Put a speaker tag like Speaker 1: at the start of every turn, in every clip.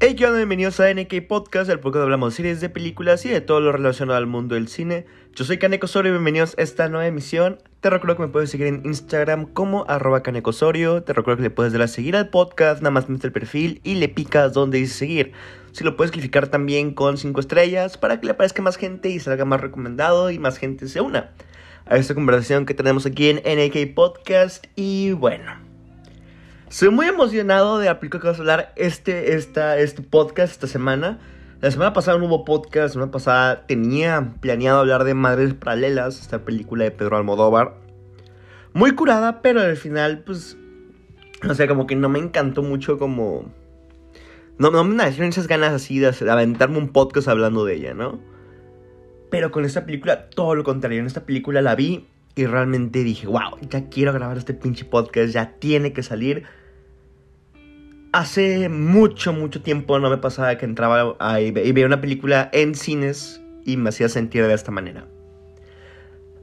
Speaker 1: Hey, ¿qué onda? Bienvenidos a NK Podcast, el podcast donde hablamos de series, de películas y de todo lo relacionado al mundo del cine. Yo soy Kaneko Osorio y bienvenidos a esta nueva emisión. Te recuerdo que me puedes seguir en Instagram como arroba Kaneko Osorio. Te recuerdo que le puedes dar a seguir al podcast, nada más metes el perfil y le picas donde dice seguir. Si lo puedes calificar también con 5 estrellas para que le aparezca más gente y salga más recomendado y más gente se una a esta conversación que tenemos aquí en NK Podcast. Y bueno. Estoy muy emocionado de película que vamos a hablar este, esta, este podcast esta semana. La semana pasada no hubo podcast, la semana pasada tenía planeado hablar de Madres Paralelas, esta película de Pedro Almodóvar. Muy curada, pero al final, pues, o sea, como que no me encantó mucho como... No, no me nacieron esas ganas así de aventarme un podcast hablando de ella, ¿no? Pero con esta película, todo lo contrario. En esta película la vi y realmente dije, wow, ya quiero grabar este pinche podcast, ya tiene que salir. Hace mucho, mucho tiempo no me pasaba que entraba a, y veía una película en cines y me hacía sentir de esta manera.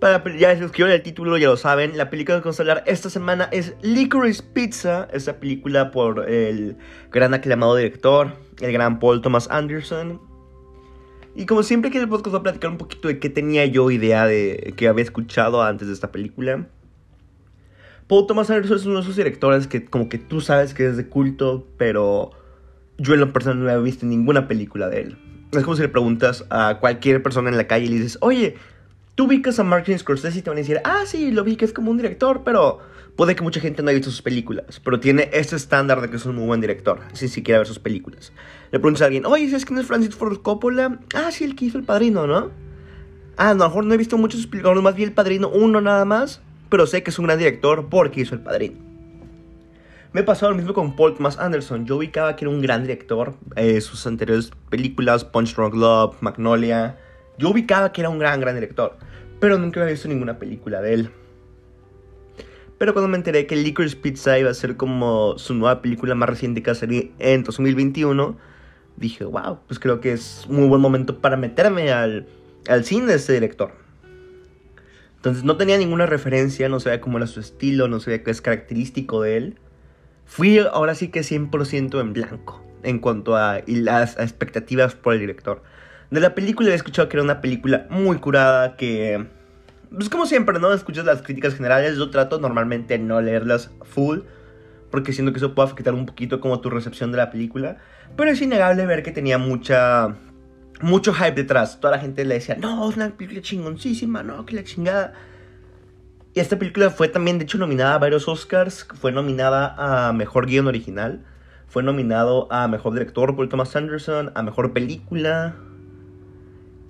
Speaker 1: Para, ya si escribieron el título, ya lo saben. La película que vamos a hablar esta semana es Licorice Pizza. Esta película por el gran aclamado director, el gran Paul Thomas Anderson. Y como siempre que el podcast voy a platicar un poquito de qué tenía yo idea de que había escuchado antes de esta película. Paul Thomas Anderson es uno de esos directores que como que tú sabes que es de culto, pero yo en lo personal no he visto ninguna película de él. Es como si le preguntas a cualquier persona en la calle y le dices, oye, tú ubicas a Martin Scorsese y te van a decir, ah, sí, lo vi que es como un director, pero puede que mucha gente no haya visto sus películas, pero tiene ese estándar de que es un muy buen director, sin siquiera ver sus películas. Le preguntas a alguien, oye, ¿sabes quién es Francis Ford Coppola? Ah, sí, el que hizo El Padrino, ¿no? Ah, no, a lo mejor no he visto muchos películas, más bien El Padrino uno nada más, pero sé que es un gran director porque hizo El Padrino. Me pasó lo mismo con Paul Thomas Anderson. Yo ubicaba que era un gran director. Eh, sus anteriores películas, Punch Drunk Love, Magnolia. Yo ubicaba que era un gran, gran director. Pero nunca había visto ninguna película de él. Pero cuando me enteré que Licorice Pizza iba a ser como su nueva película más reciente que va a en 2021, dije, wow, pues creo que es un muy buen momento para meterme al, al cine de este director. Entonces no tenía ninguna referencia, no sabía cómo era su estilo, no sabía qué es característico de él. Fui ahora sí que 100% en blanco en cuanto a las expectativas por el director. De la película he escuchado que era una película muy curada, que... Pues como siempre, ¿no? Escuchas las críticas generales, yo trato normalmente no leerlas full, porque siento que eso puede afectar un poquito como tu recepción de la película. Pero es innegable ver que tenía mucha mucho hype detrás. Toda la gente le decía, no, es una película chingoncísima, no, que la chingada. Y esta película fue también, de hecho, nominada a varios Oscars. Fue nominada a Mejor Guión Original. Fue nominado a Mejor Director por Thomas Anderson. A Mejor Película.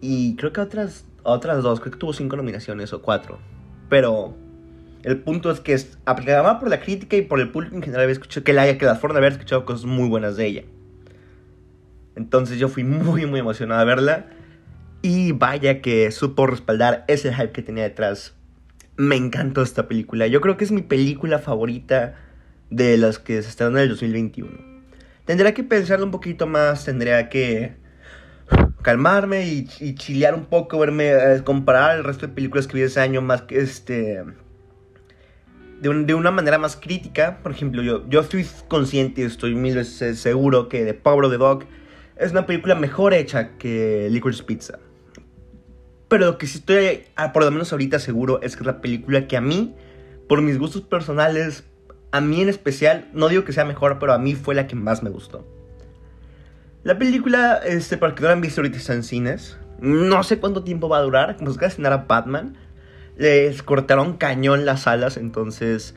Speaker 1: Y creo que otras, otras dos. Creo que tuvo cinco nominaciones o cuatro. Pero el punto es que aplicada por la crítica y por el público en general. Había escuchado que la que la forma de haber escuchado cosas muy buenas de ella. Entonces yo fui muy, muy emocionado a verla. Y vaya que supo respaldar ese hype que tenía detrás. Me encantó esta película. Yo creo que es mi película favorita de las que se estrenan en el 2021. Tendría que pensarlo un poquito más, tendría que calmarme y, y chilear un poco, verme, eh, comparar el resto de películas que vi ese año más que este... De, un, de, una manera más crítica. Por ejemplo, yo, yo estoy consciente y estoy mil veces seguro que Power of the Dog es una película mejor hecha que Licorice Pizza. Pero lo que sí estoy, ah, por lo menos ahorita seguro, es que es la película que a mí, por mis gustos personales, a mí en especial, no digo que sea mejor, pero a mí fue la que más me gustó. La película, este, para que no la han visto ahorita está en cines. No sé cuánto tiempo va a durar, como se cenar a Batman. Les cortaron cañón las salas, entonces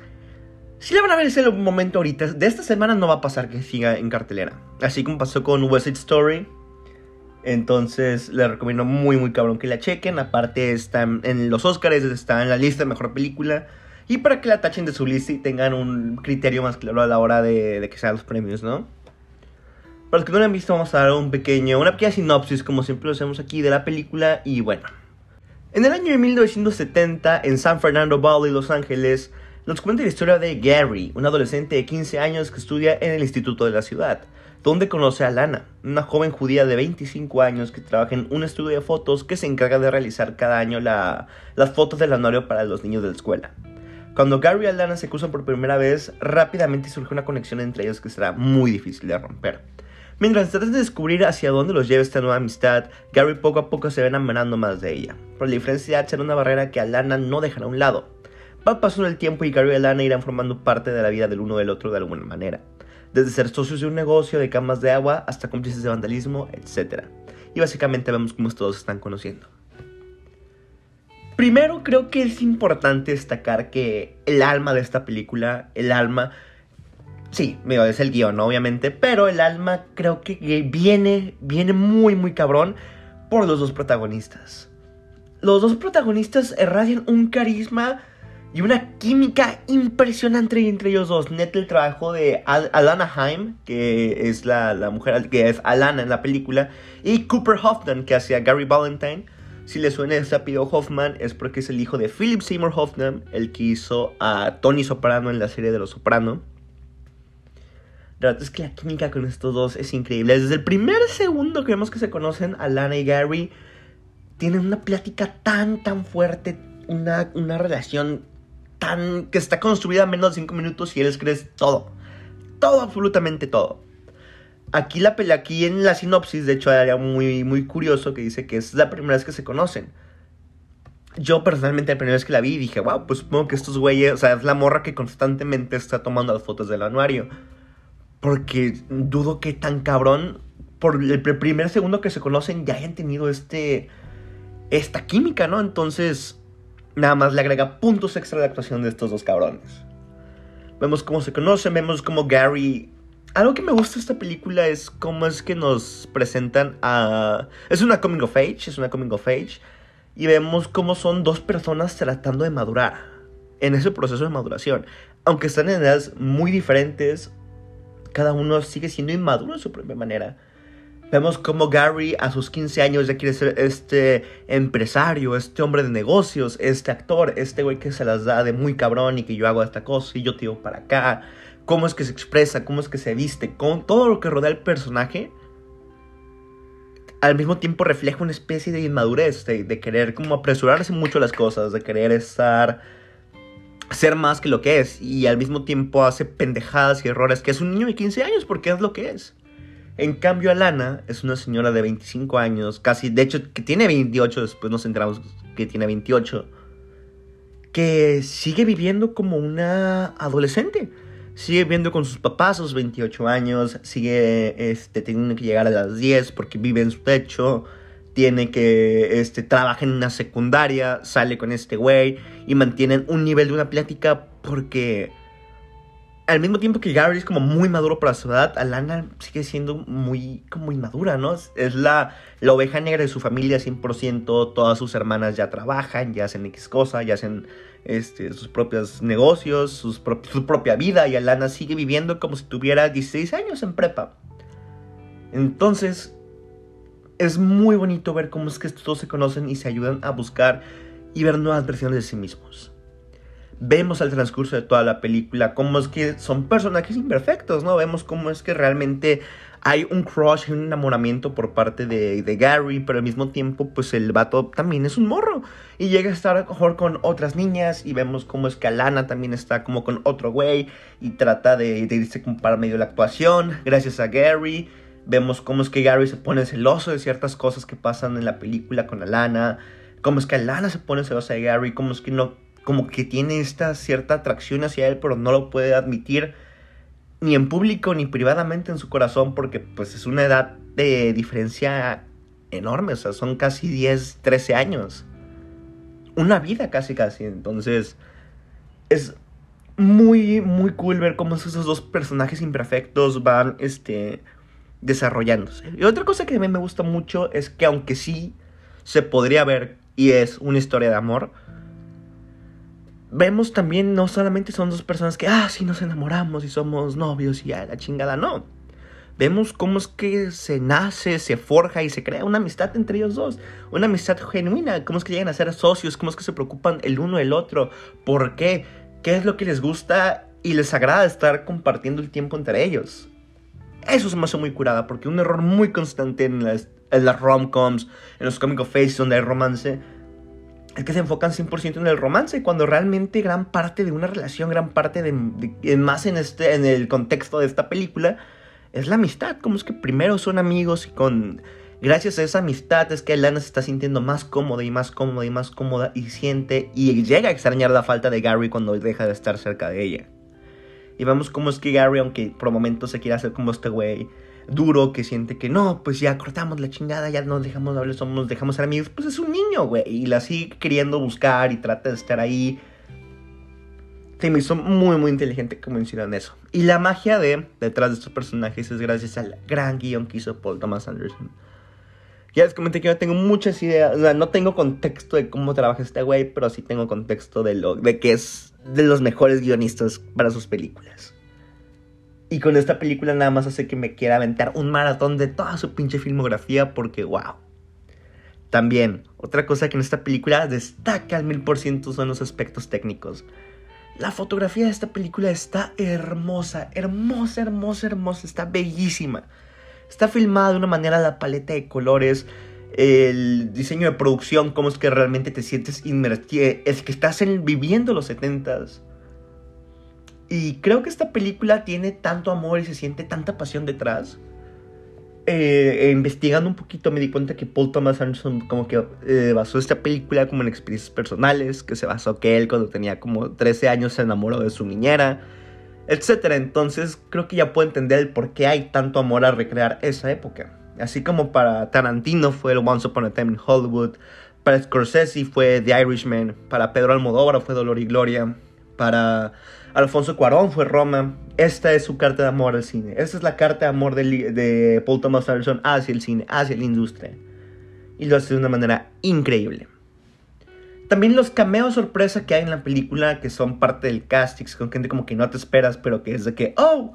Speaker 1: si la van a ver ese momento ahorita. De esta semana no va a pasar que siga en cartelera. Así como pasó con West Side Story. Entonces les recomiendo muy muy cabrón que la chequen. Aparte está en los Oscars, está en la lista de mejor película. Y para que la tachen de su lista y tengan un criterio más claro a la hora de, de que sean los premios, ¿no? Para los que no la han visto vamos a dar un pequeño, una pequeña sinopsis como siempre lo hacemos aquí de la película. Y bueno. En el año de 1970 en San Fernando Valley, Los Ángeles nos cuenta la historia de Gary, un adolescente de 15 años que estudia en el instituto de la ciudad, donde conoce a Lana, una joven judía de 25 años que trabaja en un estudio de fotos que se encarga de realizar cada año las fotos del anuario para los niños de la escuela. Cuando Gary y Lana se cruzan por primera vez, rápidamente surge una conexión entre ellos que será muy difícil de romper. Mientras tratan de descubrir hacia dónde los lleva esta nueva amistad, Gary poco a poco se ve enamorando más de ella. Por la diferencia será una barrera que Alana no dejará a un lado. Va pasando el tiempo y Gary y Alana irán formando parte de la vida del uno del otro de alguna manera. Desde ser socios de un negocio de camas de agua hasta cómplices de vandalismo, etc. Y básicamente vemos cómo todos se están conociendo. Primero creo que es importante destacar que el alma de esta película, el alma Sí, digo, es el guion, obviamente. Pero el alma creo que viene, viene muy, muy cabrón por los dos protagonistas. Los dos protagonistas irradian un carisma y una química impresionante entre ellos dos. Neta el trabajo de Alana Haim, que es la, la, mujer que es Alana en la película, y Cooper Hoffman, que hacía Gary Valentine. Si le suena el rápido Hoffman, es porque es el hijo de Philip Seymour Hoffman, el que hizo a Tony Soprano en la serie de Los Soprano. La verdad es que la química con estos dos es increíble. Desde el primer segundo que vemos que se conocen, Alana y Gary tienen una plática tan, tan fuerte, una, una relación tan que está construida en menos de 5 minutos y él crees todo. Todo, absolutamente todo. Aquí, la, aquí en la sinopsis, de hecho, hay algo muy, muy curioso que dice que es la primera vez que se conocen. Yo personalmente la primera vez que la vi dije, wow, pues supongo que estos güeyes, o sea, es la morra que constantemente está tomando las fotos del anuario. Porque dudo que tan cabrón, por el primer segundo que se conocen, ya hayan tenido este. esta química, ¿no? Entonces, nada más le agrega puntos extra de actuación de estos dos cabrones. Vemos cómo se conocen, vemos cómo Gary. Algo que me gusta de esta película es cómo es que nos presentan a. Es una coming of age, es una coming of age. Y vemos cómo son dos personas tratando de madurar. En ese proceso de maduración. Aunque están en edades muy diferentes, cada uno sigue siendo inmaduro en su propia manera. Vemos como Gary a sus 15 años ya quiere ser este empresario, este hombre de negocios, este actor, este güey que se las da de muy cabrón y que yo hago esta cosa y yo tiro para acá. Cómo es que se expresa, cómo es que se viste, con todo lo que rodea el personaje. Al mismo tiempo refleja una especie de inmadurez, de, de querer como apresurarse mucho las cosas, de querer estar ser más que lo que es y al mismo tiempo hace pendejadas y errores que es un niño de 15 años porque es lo que es. En cambio, Alana es una señora de 25 años, casi, de hecho, que tiene 28, después nos enteramos que tiene 28, que sigue viviendo como una adolescente. Sigue viviendo con sus papás a sus 28 años, sigue este, teniendo que llegar a las 10 porque vive en su techo, tiene que este, trabaja en una secundaria, sale con este güey y mantienen un nivel de una plática porque al mismo tiempo que Gary es como muy maduro para su edad, Alana sigue siendo muy como inmadura, ¿no? Es la, la oveja negra de su familia 100%, todas sus hermanas ya trabajan, ya hacen X cosa, ya hacen este, sus propios negocios, su propia vida y Alana sigue viviendo como si tuviera 16 años en prepa. Entonces, es muy bonito ver cómo es que estos dos se conocen y se ayudan a buscar y ver nuevas versiones de sí mismos. Vemos al transcurso de toda la película cómo es que son personajes imperfectos, ¿no? Vemos cómo es que realmente hay un crush un enamoramiento por parte de, Gary, pero al mismo tiempo, pues el vato también es un morro. Y llega a estar mejor con otras niñas y vemos cómo es que Alana también está como con otro güey y trata de, de irse para medio de la actuación, gracias a Gary. Vemos cómo es que Gary se pone celoso de ciertas cosas que pasan en la película con Alana. Cómo es que Alana se pone celosa de Gary. Cómo es que no. Como que tiene esta cierta atracción hacia él, pero no lo puede admitir ni en público ni privadamente en su corazón, porque pues es una edad de diferencia enorme. O sea, son casi 10, 13 años. Una vida casi, casi. Entonces, es muy, muy cool ver cómo esos dos personajes imperfectos van, este, desarrollándose. Y otra cosa que a mí me gusta mucho es que aunque sí se podría ver y es una historia de amor, vemos también no solamente son dos personas que, ah, sí nos enamoramos y somos novios y a la chingada, no. Vemos cómo es que se nace, se forja y se crea una amistad entre ellos dos. Una amistad genuina. Cómo es que llegan a ser socios. Cómo es que se preocupan el uno del otro. ¿Por qué? ¿Qué es lo que les gusta y les agrada estar compartiendo el tiempo entre ellos? Eso se me hace muy curada, porque un error muy constante en las, en las rom-coms, en los comic of face donde hay romance, es que se enfocan 100% en el romance, cuando realmente gran parte de una relación, gran parte de, más en, este, en el contexto de esta película, es la amistad. Como es que primero son amigos y con... Gracias a esa amistad es que Lana se está sintiendo más cómoda y más cómoda y más cómoda y siente y llega a extrañar la falta de Gary cuando deja de estar cerca de ella. Y vemos cómo es que Gary, aunque por momentos se quiere hacer como este güey duro que siente que no, pues ya cortamos la chingada, ya nos dejamos de hablar, somos, dejamos ser amigos, pues es un niño, güey, y la sigue queriendo buscar y trata de estar ahí. Se me hizo muy, muy inteligente como mencionan eso. Y la magia de detrás de estos personajes es gracias al gran guion que hizo Paul Thomas Anderson. Ya les comenté que yo tengo muchas ideas, o sea, no tengo contexto de cómo trabaja este güey, pero sí tengo contexto de lo de que es de los mejores guionistas para sus películas. Y con esta película nada más hace que me quiera aventar un maratón de toda su pinche filmografía porque wow. También, otra cosa que en esta película destaca al mil por ciento son los aspectos técnicos. La fotografía de esta película está hermosa, hermosa, hermosa, hermosa, está bellísima. Está filmada de una manera la paleta de colores, el diseño de producción, cómo es que realmente te sientes inmertido, es que estás viviendo los 70s. Y creo que esta película tiene tanto amor y se siente tanta pasión detrás. Eh, eh, investigando un poquito me di cuenta que Paul Thomas Anderson como que eh, basó esta película como en experiencias personales, que se basó que él cuando tenía como 13 años se enamoró de su niñera, etc. Entonces creo que ya puedo entender el por qué hay tanto amor a recrear esa época. Así como para Tarantino fue el Once Upon a Time in Hollywood, para Scorsese fue The Irishman, para Pedro Almodóvar fue Dolor y Gloria, para Alfonso Cuarón fue Roma. Esta es su carta de amor al cine. Esta es la carta de amor de, Paul Thomas Anderson hacia el cine, hacia la industria. Y lo hace de una manera increíble. También los cameos sorpresa que hay en la película, que son parte del casting, con gente como que no te esperas, pero que es de que, oh,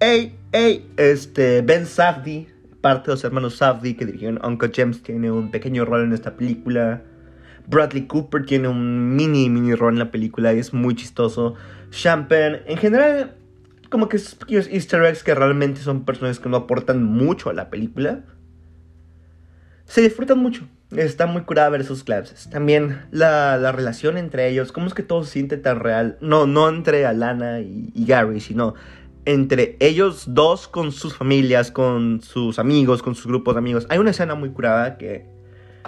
Speaker 1: hey, hey, este, Ben Safdie, parte de los hermanos Safdie que dirigieron Uncle James, tiene un pequeño rol en esta película. Bradley Cooper tiene un mini, mini rol en la película y es muy chistoso. Champagne, en general, como que pequeños easter eggs que realmente son personajes que no aportan mucho a la película. Se disfrutan mucho. Está muy curada ver esos clases. También la, la, relación entre ellos, cómo es que todo se siente tan real. No, no entre Alana y Gary, sino entre ellos dos con sus familias, con sus amigos, con sus grupos de amigos. Hay una escena muy curada que,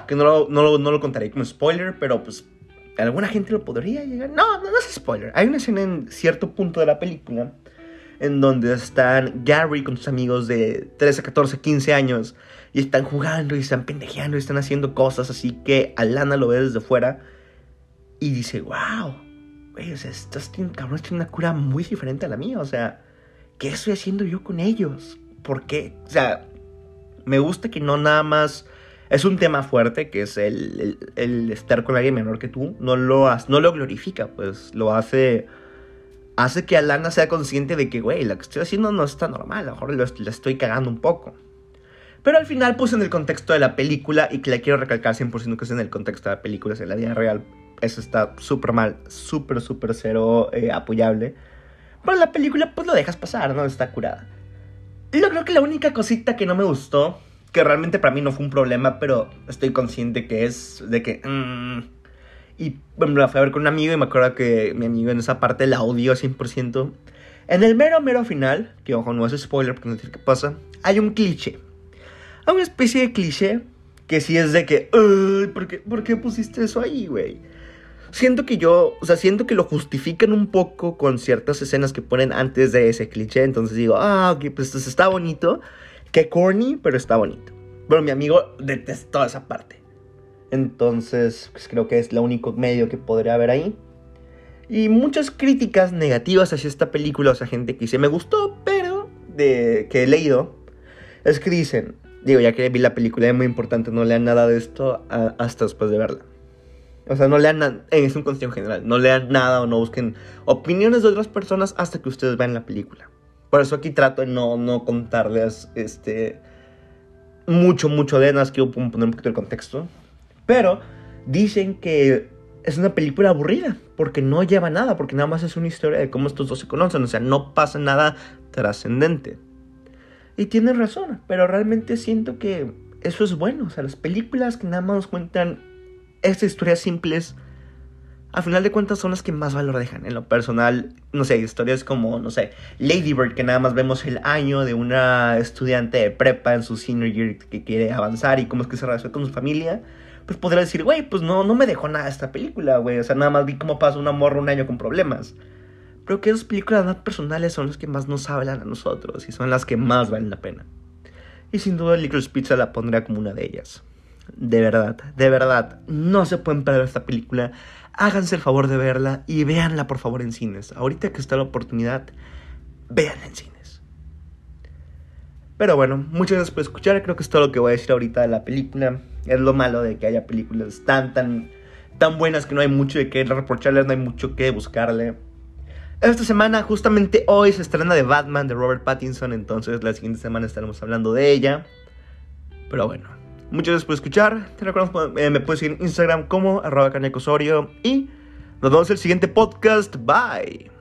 Speaker 1: que no, lo, no, lo, no lo contaré como spoiler, pero pues alguna gente lo podría llegar. No, no, es spoiler. Hay una escena en cierto punto de la película en donde están Gary con sus amigos de 13, 14, 15 años y están jugando y están pendejeando y están haciendo cosas así que Alana lo ve desde fuera y dice, wow, o sea, estos cabrones tienen una cura muy diferente a la mía, o sea, ¿qué estoy haciendo yo con ellos? ¿Por qué? O sea, me gusta que no nada más es un tema fuerte que es el, estar con alguien menor que tú. No lo, no lo glorifica, pues lo hace. Hace que Alana sea consciente de que, güey, lo que estoy haciendo no está normal. A lo mejor la estoy cagando un poco. Pero al final, pues en el contexto de la película, y que la quiero recalcar 100% que es en el contexto de la película, es en la vida real, eso está súper mal, súper, súper cero eh, apoyable. Pero la película, pues lo dejas pasar, ¿no? Está curada. Yo creo que la única cosita que no me gustó que realmente para mí no fue un problema, pero estoy consciente que es de que... Mm, y bueno, la fui a ver con un amigo y me acuerdo que mi amigo en esa parte la odió 100%. En el mero, mero final, que ojo, no es spoiler porque no sé qué pasa, hay un cliché. Hay una especie de cliché que sí es de que, ¿por qué, ¿por qué pusiste eso ahí, güey? Siento que yo, o sea, siento que lo justifican un poco con ciertas escenas que ponen antes de ese cliché. Entonces digo, ah, ok, pues está bonito. Qué corny, pero está bonito. Pero mi amigo detestó esa parte. Entonces, pues creo que es el único medio que podría haber ahí. Y muchas críticas negativas hacia esta película, o sea, gente que dice, me gustó, pero de que he leído, es que dicen, digo, ya que vi la película, es muy importante, no lean nada de esto hasta después de verla. O sea, no lean nada, es un cuestión general, no lean nada o no busquen opiniones de otras personas hasta que ustedes vean la película. Por eso aquí trato de no, no contarles este, mucho, mucho de nada, quiero poner un poquito el contexto. Pero dicen que es una película aburrida, porque no lleva nada, porque nada más es una historia de cómo estos dos se conocen, o sea, no pasa nada trascendente. Y tienen razón, pero realmente siento que eso es bueno, o sea, las películas que nada más nos cuentan estas historias simples al final de cuentas son las que más valor dejan. En lo personal, no sé, historias como, no sé, Lady Bird, que nada más vemos el año de una estudiante de prepa en su senior year que quiere avanzar y cómo es que se relaciona con su familia. Pues podría decir, güey, pues no, no me dejó nada esta película, güey. O sea, nada más vi cómo pasa una morra un año con problemas. Pero que esas películas más personales son las que más nos hablan a nosotros y son las que más valen la pena. Y sin duda Licorice Pizza la pondría como una de ellas. De verdad, de verdad, no se pueden perder esta película háganse el favor de verla y véanla por favor en cines. Ahorita que está la oportunidad, véanla en cines. Pero bueno, muchas gracias por escuchar. Creo que es todo lo que voy a decir ahorita de la película. Es lo malo de que haya películas tan, tan, tan buenas que no hay mucho de qué reprocharles, no hay mucho que buscarle. Esta semana, justamente hoy, se estrena de Batman de Robert Pattinson. Entonces, la siguiente semana estaremos hablando de ella. Pero bueno, Muchas gracias por escuchar. Te recuerdo, eh, me puedes seguir en Instagram como arroba canecosorio. Y nos vemos en el siguiente podcast. Bye.